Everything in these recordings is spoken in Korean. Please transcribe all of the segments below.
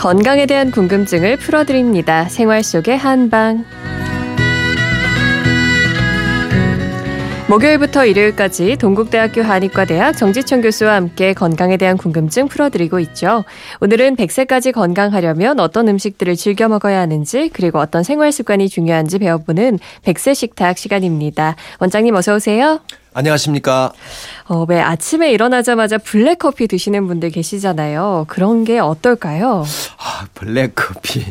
건강에 대한 궁금증을 풀어드립니다. 생활 속의 한방. 목요일부터 일요일까지 동국대학교 한의과대학 정지천 교수와 함께 건강에 대한 궁금증 풀어드리고 있죠. 오늘은 100세까지 건강하려면 어떤 음식들을 즐겨 먹어야 하는지 그리고 어떤 생활 습관이 중요한지 배워보는 100세 식탁 시간입니다. 원장님 어서 오세요. 안녕하십니까. 어, 왜 아침에 일어나자마자 블랙커피 드시는 분들 계시잖아요. 그런 게 어떨까요? 아, 블랙커피.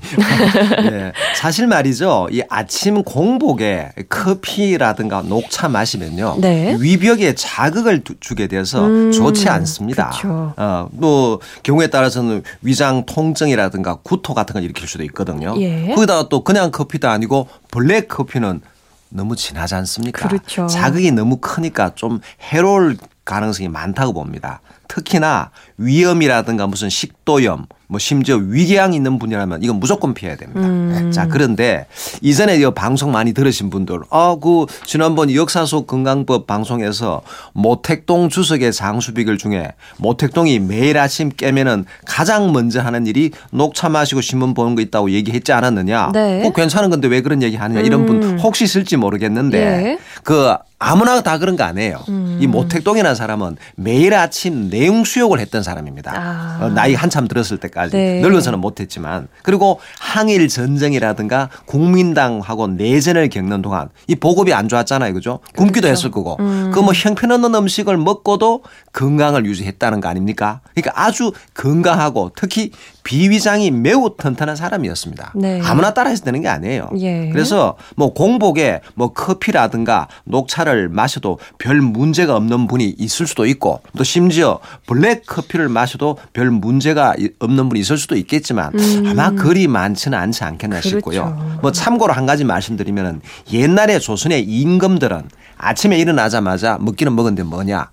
네. 사실 말이죠. 이 아침 공복에 커피라든가 녹차 마시면요. 네. 위벽에 자극을 주게 돼서 음, 좋지 않습니다. 그쵸. 어, 뭐 경우에 따라서는 위장 통증이라든가 구토 같은 걸 일으킬 수도 있거든요. 예. 거기다가 또 그냥 커피도 아니고 블랙커피는 너무 진하지 않습니까? 그렇죠. 자극이 너무 크니까 좀 해로울 가능성이 많다고 봅니다. 특히나 위염이라든가 무슨 식도염, 뭐 심지어 위궤양 있는 분이라면 이건 무조건 피해야 됩니다. 음. 자, 그런데 이전에 이 방송 많이 들으신 분들, 아, 그 지난번 역사 속 건강법 방송에서 모택동 주석의 장수비글 중에 모택동이 매일 아침 깨면은 가장 먼저 하는 일이 녹차 마시고 신문 보는 거 있다고 얘기했지 않았느냐? 네. 꼭 괜찮은 건데 왜 그런 얘기 하느냐? 이런 분 음. 혹시 있을지 모르겠는데 예. 그 아무나 다 그런 거 아니에요. 음. 이 모택동이라는 사람은 매일 아침 내용 수욕을 했던 사람입니다. 아. 어, 나이 한참 들었을 때까지 네. 늙어서는 못했지만 그리고 항일 전쟁이라든가 국민당하고 내전을 겪는 동안 이 보급이 안 좋았잖아요, 그죠? 굶기도 그렇죠. 했을 거고 음. 그뭐 형편없는 음식을 먹고도 건강을 유지했다는 거 아닙니까? 그러니까 아주 건강하고 특히 비위장이 매우 튼튼한 사람이었습니다. 네. 아무나 따라해서 되는 게 아니에요. 예. 그래서 뭐 공복에 뭐 커피라든가 녹차를 마셔도 별 문제가 없는 분이 있을 수도 있고 또 심지어 블랙 커피를 마셔도 별 문제가 없는 분이 있을 수도 있겠지만 음. 아마 그리 많지는 않지 않겠나 그렇죠. 싶고요. 뭐 참고로 한 가지 말씀드리면은 옛날에 조선의 임금들은 아침에 일어나자마자 먹기는 먹은데 뭐냐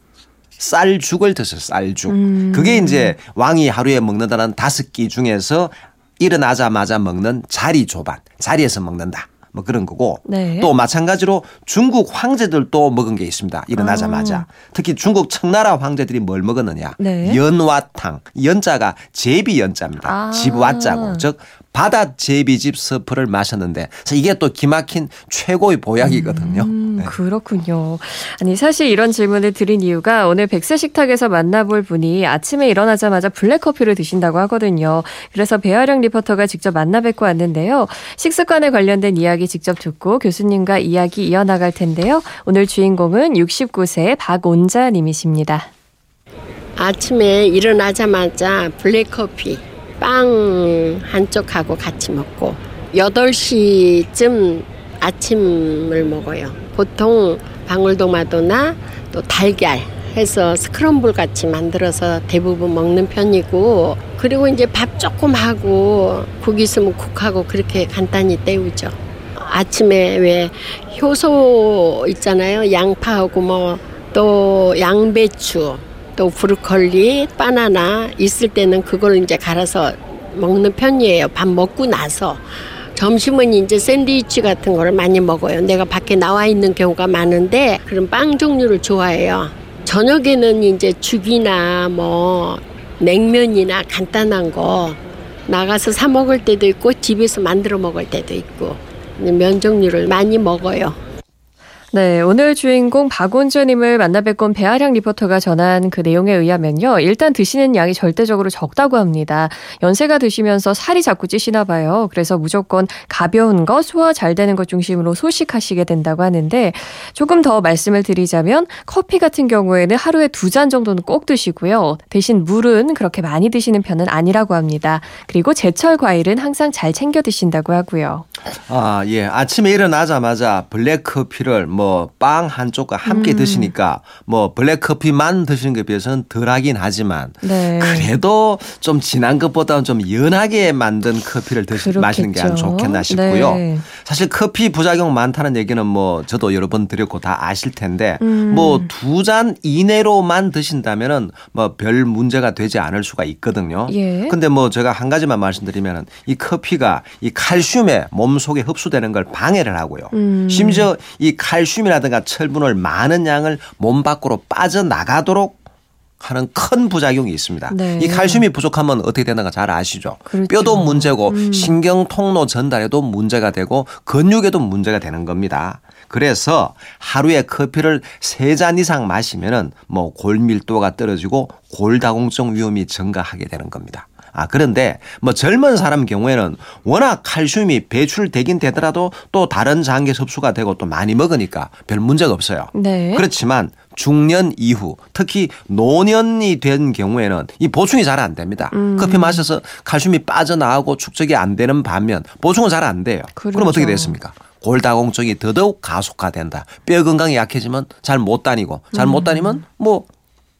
쌀죽을 드세요. 쌀죽. 음. 그게 이제 왕이 하루에 먹는다는 다섯 끼 중에서 일어나자마자 먹는 자리 조반. 자리에서 먹는다. 뭐 그런 거고 네. 또 마찬가지로 중국 황제들도 먹은 게 있습니다. 일어나자마자 아. 특히 중국 청나라 황제들이 뭘 먹었느냐 네. 연와탕 연자가 제비 연자입니다. 아. 집와자고 즉 바다 제비집 서프를 마셨는데 이게 또 기막힌 최고의 보약이거든요. 음, 네. 그렇군요. 아니 사실 이런 질문을 드린 이유가 오늘 백세 식탁에서 만나볼 분이 아침에 일어나자마자 블랙커피를 드신다고 하거든요. 그래서 배아령 리포터가 직접 만나 뵙고 왔는데요. 식습관에 관련된 이야기 직접 듣고 교수님과 이야기 이어나갈 텐데요. 오늘 주인공은 69세 박온자 님이십니다. 아침에 일어나자마자 블랙커피 빵 한쪽하고 같이 먹고 8시쯤 아침을 먹어요. 보통 방울토마토나 또 달걀 해서 스크럼블 같이 만들어서 대부분 먹는 편이고 그리고 이제 밥 조금 하고 국 있으면 국하고 그렇게 간단히 때우죠. 아침에 왜 효소 있잖아요. 양파하고 뭐 또 양배추 또 브로콜리, 바나나 있을 때는 그걸 이제 갈아서 먹는 편이에요. 밥 먹고 나서. 점심은 이제 샌드위치 같은 거를 많이 먹어요. 내가 밖에 나와 있는 경우가 많은데 그런 빵 종류를 좋아해요. 저녁에는 이제 죽이나 뭐 냉면이나 간단한 거 나가서 사 먹을 때도 있고 집에서 만들어 먹을 때도 있고 면 종류를 많이 먹어요. 네, 오늘 주인공 박원주님을 만나 뵙고 배아량 리포터가 전한 그 내용에 의하면요. 일단 드시는 양이 절대적으로 적다고 합니다. 연세가 드시면서 살이 자꾸 찌시나 봐요. 그래서 무조건 가벼운 거, 소화 잘 되는 것 중심으로 소식하시게 된다고 하는데 조금 더 말씀을 드리자면 커피 같은 경우에는 하루에 두 잔 정도는 꼭 드시고요. 대신 물은 그렇게 많이 드시는 편은 아니라고 합니다. 그리고 제철 과일은 항상 잘 챙겨 드신다고 하고요. 아, 예. 아침에 일어나자마자 블랙 커피를 뭐뭐 빵 한쪽과 함께 음. 드시니까 뭐 블랙커피만 드시는 것에 비해서는 덜하긴 하지만 네. 그래도 좀 진한 것보다는 좀 연하게 만든 커피를 드시, 마시는 게 좋겠나 싶고요. 네. 사실 커피 부작용 많다는 얘기는 뭐 저도 여러 번 드렸고 다 아실 텐데 음. 뭐두 잔 이내로만 드신다면은 뭐 별 문제가 되지 않을 수가 있거든요. 예. 근데 뭐 제가 한 가지만 말씀드리면은 이 커피가 이 칼슘에 몸 속에 흡수되는 걸 방해를 하고요. 음. 심지어 이 칼슘 칼슘이라든가 철분을 많은 양을 몸 밖으로 빠져나가도록 하는 큰 부작용이 있습니다. 네. 이 칼슘이 부족하면 어떻게 되는가 잘 아시죠? 그렇죠. 뼈도 문제고 음. 신경 통로 전달에도 문제가 되고 근육에도 문제가 되는 겁니다. 그래서 하루에 커피를 세 잔 이상 마시면은 뭐 골밀도가 떨어지고 골다공증 위험이 증가하게 되는 겁니다. 아, 그런데 뭐 젊은 사람 경우에는 워낙 칼슘이 배출되긴 되더라도 또 다른 장기 섭수가 되고 또 많이 먹으니까 별 문제가 없어요. 네. 그렇지만 중년 이후 특히 노년이 된 경우에는 이 보충이 잘 안 됩니다. 음. 커피 마셔서 칼슘이 빠져나가고 축적이 안 되는 반면 보충은 잘 안 돼요. 그렇죠. 그럼 어떻게 됐습니까? 골다공증이 더더욱 가속화된다. 뼈 건강이 약해지면 잘 못 다니고 잘 못 다니면 뭐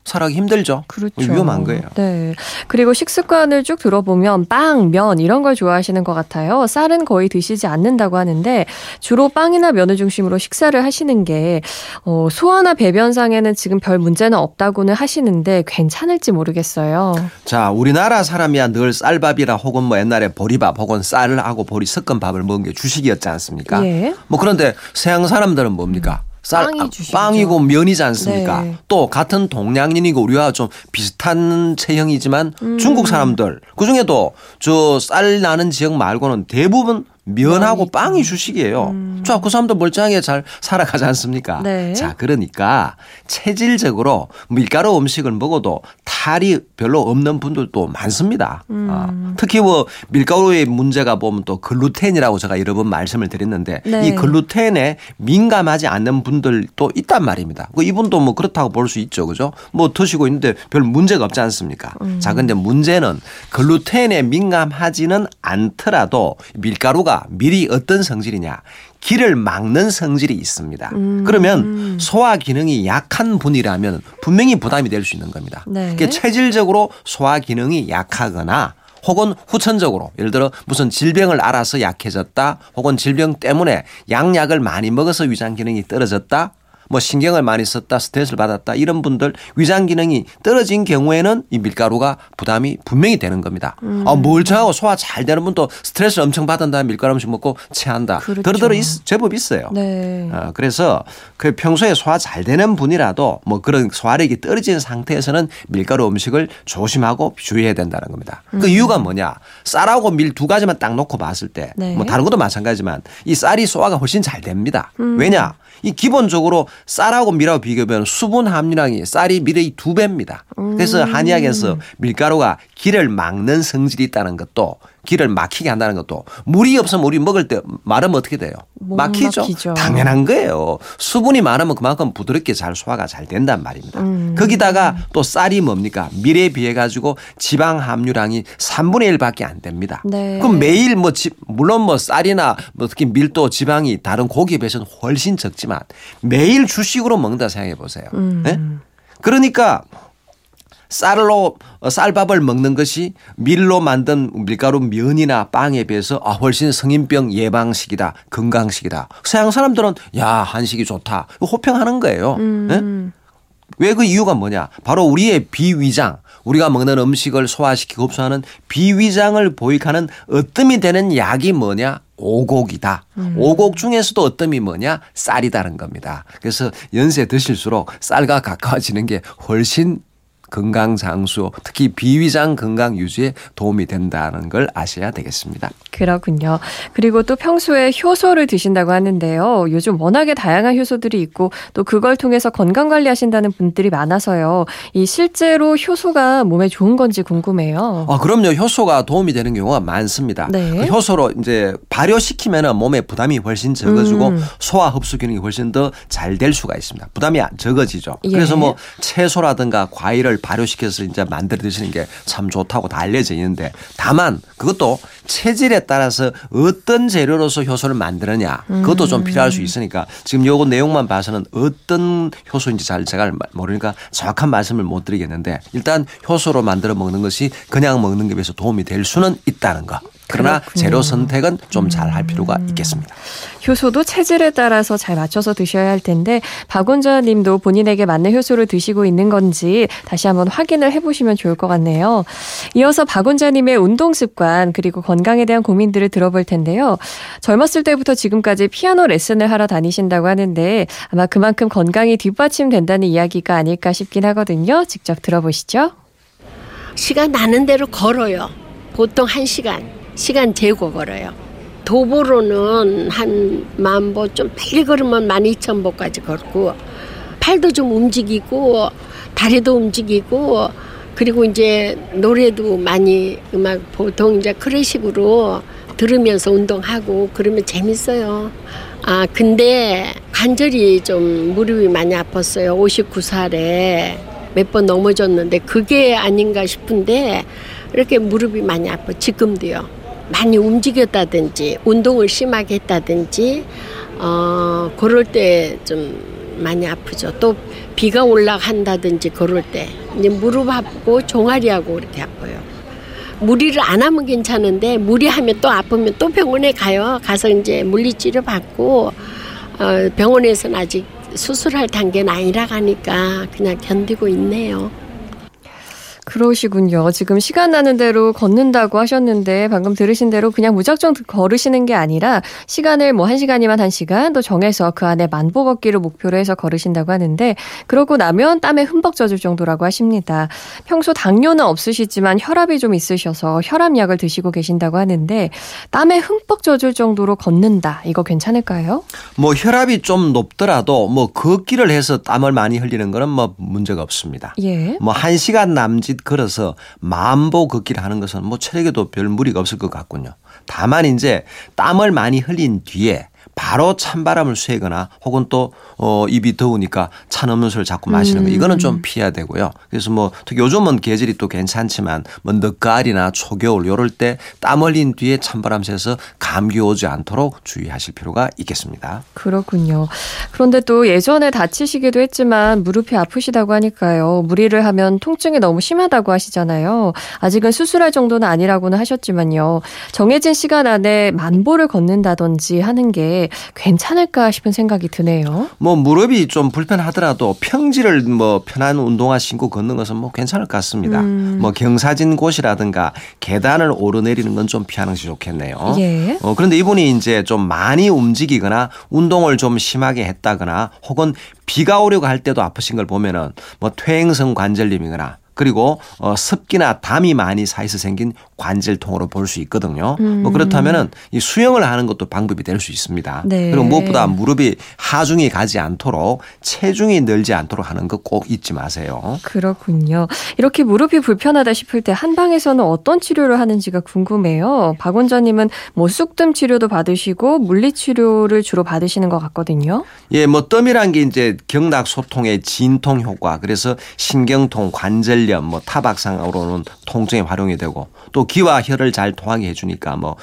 살아가기 힘들죠. 그렇죠. 위험한 거예요. 네. 그리고 식습관을 쭉 들어보면 빵, 면 이런 걸 좋아하시는 것 같아요. 쌀은 거의 드시지 않는다고 하는데 주로 빵이나 면을 중심으로 식사를 하시는 게 어, 소화나 배변상에는 지금 별 문제는 없다고는 하시는데 괜찮을지 모르겠어요. 자, 우리나라 사람이야 늘 쌀밥이라 혹은 뭐 옛날에 보리밥 혹은 쌀을 하고 보리 섞은 밥을 먹은 게 주식이었지 않습니까? 예. 뭐 그런데 서양 사람들은 뭡니까? 쌀 빵이 빵이고 면이지 않습니까? 네. 또 같은 동양인이고 우리와 좀 비슷한 체형이지만 음. 중국 사람들 그 중에도 저 쌀 나는 지역 말고는 대부분 면하고 빵이 주식이에요. 음. 자, 그 사람도 멀쩡하게 잘 살아가지 않습니까? 네. 자, 그러니까 체질적으로 밀가루 음식을 먹어도 탈이 별로 없는 분들도 많습니다. 음. 아, 특히 뭐 밀가루의 문제가 보면 또 글루텐이라고 제가 여러 번 말씀을 드렸는데 네. 이 글루텐에 민감하지 않는 분들도 있단 말입니다. 그 이분도 뭐 그렇다고 볼 수 있죠. 그죠? 뭐 드시고 있는데 별 문제가 없지 않습니까? 음. 자, 근데 문제는 글루텐에 민감하지는 않더라도 밀가루가 밀이 어떤 성질이냐? 길을 막는 성질이 있습니다. 음. 그러면 소화 기능이 약한 분이라면 분명히 부담이 될 수 있는 겁니다. 네. 그러니까 체질적으로 소화 기능이 약하거나 혹은 후천적으로 예를 들어 무슨 질병을 알아서 약해졌다 혹은 질병 때문에 양약을 많이 먹어서 위장 기능이 떨어졌다 뭐 신경을 많이 썼다 스트레스를 받았다 이런 분들 위장 기능이 떨어진 경우에는 이 밀가루가 부담이 분명히 되는 겁니다. 음. 아, 멀쩡하고 소화 잘 되는 분도 스트레스를 엄청 받은 다음에 밀가루 음식 먹고 체한다. 그렇죠. 더러더러 있, 제법 있어요. 네. 어, 그래서 그 평소에 소화 잘 되는 분이라도 뭐 그런 소화력이 떨어진 상태에서는 밀가루 음식을 조심하고 주의해야 된다는 겁니다. 그 음. 그 이유가 뭐냐? 쌀하고 밀 두 가지만 딱 놓고 봤을 때뭐 네. 다른 것도 마찬가지지만 이 쌀이 소화가 훨씬 잘 됩니다. 음. 왜냐? 이 기본적으로 쌀하고 밀하고 비교하면 수분 함유량이 쌀이 밀의 두 배입니다. 그래서 음. 한의학에서 밀가루가 길을 막는 성질이 있다는 것도 길을 막히게 한다는 것도 물이 없으면 우리 먹을 때 마르면 어떻게 돼요? 막히죠? 막히죠. 당연한 거예요. 수분이 많으면 그만큼 부드럽게 잘 소화가 잘 된단 말입니다. 음. 거기다가 또 쌀이 뭡니까? 밀에 비해 가지고 지방 함유량이 3분의 1밖에 안 됩니다. 네. 그럼 매일 뭐 지, 물론 뭐 쌀이나 뭐 특히 밀도 지방이 다른 고기에 비해서는 훨씬 적지만 매일 주식으로 먹는다 생각해 보세요. 음. 네? 그러니까 쌀로 어, 쌀밥을 먹는 것이 밀로 만든 밀가루 면이나 빵에 비해서 아 훨씬 성인병 예방식이다 건강식이다 서양 사람들은 야 한식이 좋다 호평하는 거예요. 음. 네? 왜그 이유가 뭐냐? 바로 우리의 비위장, 우리가 먹는 음식을 소화시키고 흡수하는 비위장을 보익하는 어뜸이 되는 약이 뭐냐? 오곡이다. 음. 오곡 중에서도 어뜸이 뭐냐? 쌀이다는 겁니다. 그래서 연세 드실수록 쌀과 가까워지는 게 훨씬 건강 장수, 특히 비위장 건강 유지에 도움이 된다는 걸 아셔야 되겠습니다. 그렇군요. 그리고 또 평소에 효소를 드신다고 하는데요. 요즘 워낙에 다양한 효소들이 있고 또 그걸 통해서 건강 관리하신다는 분들이 많아서요. 이 실제로 효소가 몸에 좋은 건지 궁금해요. 아, 그럼요. 효소가 도움이 되는 경우가 많습니다. 네. 그 효소로 이제 발효시키면 몸에 부담이 훨씬 적어지고 음. 소화 흡수 기능이 훨씬 더 잘 될 수가 있습니다. 부담이 적어지죠. 예. 그래서 뭐 채소라든가 과일을 발효시켜서 이제 만들어 드시는 게 참 좋다고 다 알려져 있는데 다만 그것도 체질에 따라서 어떤 재료로서 효소를 만드느냐 그것도 좀 음. 필요할 수 있으니까 지금 요거 내용만 봐서는 어떤 효소인지 잘 제가 모르니까 정확한 말씀을 못 드리겠는데 일단 효소로 만들어 먹는 것이 그냥 먹는 것에 비해서 도움이 될 수는 있다는 거 그러나 그렇군요. 재료 선택은 좀 잘 할 필요가 음. 있겠습니다. 효소도 체질에 따라서 잘 맞춰서 드셔야 할 텐데 박원자 님도 본인에게 맞는 효소를 드시고 있는 건지 다시 한번 확인을 해보시면 좋을 것 같네요. 이어서 박원자 님의 운동 습관 그리고 건강에 대한 고민들을 들어볼 텐데요. 젊었을 때부터 지금까지 피아노 레슨을 하러 다니신다고 하는데 아마 그만큼 건강이 뒷받침된다는 이야기가 아닐까 싶긴 하거든요. 직접 들어보시죠. 시간 나는 대로 걸어요. 보통 한 시간, 시간 재고 걸어요. 도보로는 한 만보 좀 빨리 걸으면 만 이천 보까지 걷고 팔도 좀 움직이고 다리도 움직이고 그리고 이제 노래도 많이 음악 보통 이제 클래식으로 들으면서 운동하고 그러면 재밌어요. 아 근데 관절이 좀 무릎이 많이 아팠어요. 59살에 몇 번 넘어졌는데 그게 아닌가 싶은데 이렇게 무릎이 많이 아파 지금도요. 많이 움직였다든지 운동을 심하게 했다든지 어 그럴 때 좀 많이 아프죠. 또 비가 올라간다든지 그럴 때 이제 무릎 아프고 종아리하고 이렇게 아파요. 무리를 안 하면 괜찮은데 무리하면 또 아프면 또 병원에 가요. 가서 이제 물리치료 받고 어 병원에서는 아직 수술할 단계는 아니라 가니까 그냥 견디고 있네요. 그러시군요. 지금 시간 나는 대로 걷는다고 하셨는데 방금 들으신 대로 그냥 무작정 걸으시는 게 아니라 시간을 뭐 한 시간이면 한 시간 또 정해서 그 안에 만보 걷기를 목표로 해서 걸으신다고 하는데 그러고 나면 땀에 흠뻑 젖을 정도라고 하십니다. 평소 당뇨는 없으시지만 혈압이 좀 있으셔서 혈압약을 드시고 계신다고 하는데 땀에 흠뻑 젖을 정도로 걷는다. 이거 괜찮을까요? 뭐 혈압이 좀 높더라도 뭐 걷기를 해서 땀을 많이 흘리는 거는 뭐 문제가 없습니다. 예. 뭐 한 시간 남짓 걸어서 만보 걷기를 하는 것은 뭐 체력에도 별 무리가 없을 것 같군요. 다만 이제 땀을 많이 흘린 뒤에 바로 찬바람을 쐬거나 혹은 또 어, 입이 더우니까 찬 음료수를 자꾸 마시는 거 이거는 좀 음. 피해야 되고요. 그래서 뭐 특히 요즘은 계절이 또 괜찮지만 뭐 늦가을이나 초겨울 요럴 때 땀 흘린 뒤에 찬바람 쐬서 감기 오지 않도록 주의하실 필요가 있겠습니다. 그렇군요. 그런데 또 예전에 다치시기도 했지만 무릎이 아프시다고 하니까요. 무리를 하면 통증이 너무 심하다고 하시잖아요. 아직은 수술할 정도는 아니라고는 하셨지만요. 정해진 시간 안에 만보를 걷는다든지 하는 게 괜찮을까 싶은 생각이 드네요. 뭐 무릎이 좀 불편하더라도 평지를 뭐 편한 운동화 신고 걷는 것은 뭐 괜찮을 것 같습니다. 음. 뭐 경사진 곳이라든가 계단을 오르내리는 건 좀 피하는 것이 좋겠네요. 예. 어, 그런데 이분이 이제 좀 많이 움직이거나 운동을 좀 심하게 했다거나 혹은 비가 오려고 할 때도 아프신 걸 보면은 뭐 퇴행성 관절염이거나 그리고 어, 습기나 담이 많이 사이서 생긴 관절통으로 볼 수 있거든요. 음. 뭐 그렇다면은 이 수영을 하는 것도 방법이 될 수 있습니다. 네. 그리고 무엇보다 무릎이 하중이 가지 않도록 체중이 늘지 않도록 하는 거 꼭 잊지 마세요. 그렇군요. 이렇게 무릎이 불편하다 싶을 때 한방에서는 어떤 치료를 하는지가 궁금해요. 박 원장님은 뭐 쑥뜸 치료도 받으시고 물리 치료를 주로 받으시는 것 같거든요. 예, 뭐 뜸이란 게 이제 경락 소통의 진통 효과, 그래서 신경통, 관절 관절염, 뭐 타박상으로는 통증에 활용이 되고 또 기와 혈을 잘 통하게 해주니까 뭐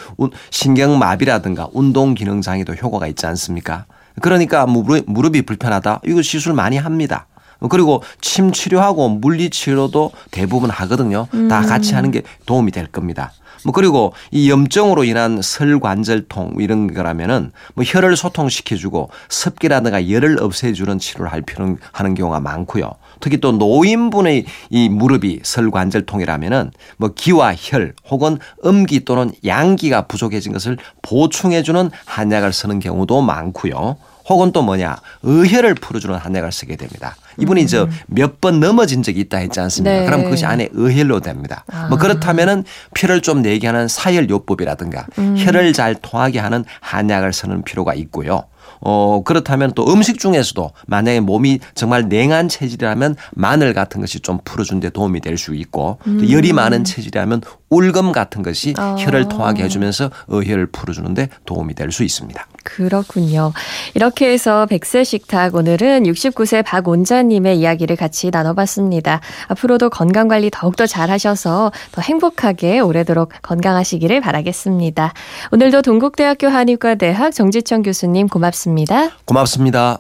신경마비라든가 운동 기능 장애도 효과가 있지 않습니까? 그러니까 무릎이 불편하다. 이거 시술 많이 합니다. 그리고 침 치료하고 물리 치료도 대부분 하거든요. 다 같이 하는 게 도움이 될 겁니다. 뭐 그리고 이 염증으로 인한 설관절통 이런 거라면은 뭐 혈을 소통시켜주고 습기라든가 열을 없애주는 치료를 할 필요 하는 경우가 많고요. 특히 또 노인분의 이 무릎이 설관절통이라면은 뭐 기와 혈 혹은 음기 또는 양기가 부족해진 것을 보충해주는 한약을 쓰는 경우도 많고요. 혹은 또 뭐냐 의혈을 풀어주는 한약을 쓰게 됩니다. 이분이 음. 저몇 번 넘어진 적이 있다 했지 않습니까? 네. 그럼 그것이 안에 의혈로 됩니다. 아. 뭐 그렇다면은 피를 좀 내게 하는 사혈 요법이라든가 음. 혈을 잘 통하게 하는 한약을 쓰는 필요가 있고요. 어, 그렇다면 또 음식 중에서도 만약에 몸이 정말 냉한 체질이라면 마늘 같은 것이 좀 풀어준 데 도움이 될 수 있고 음. 열이 많은 체질이라면 울금 같은 것이 어. 혈을 통하게 해주면서 의혈을 풀어주는데 도움이 될 수 있습니다. 그렇군요. 이렇게 해서 백세 식탁 오늘은 69세 박온자님의 이야기를 같이 나눠봤습니다. 앞으로도 건강 관리 더욱더 잘 하셔서 더 행복하게 오래도록 건강하시기를 바라겠습니다. 오늘도 동국대학교 한의과대학 정지청 교수님 고맙습니다. 고맙습니다.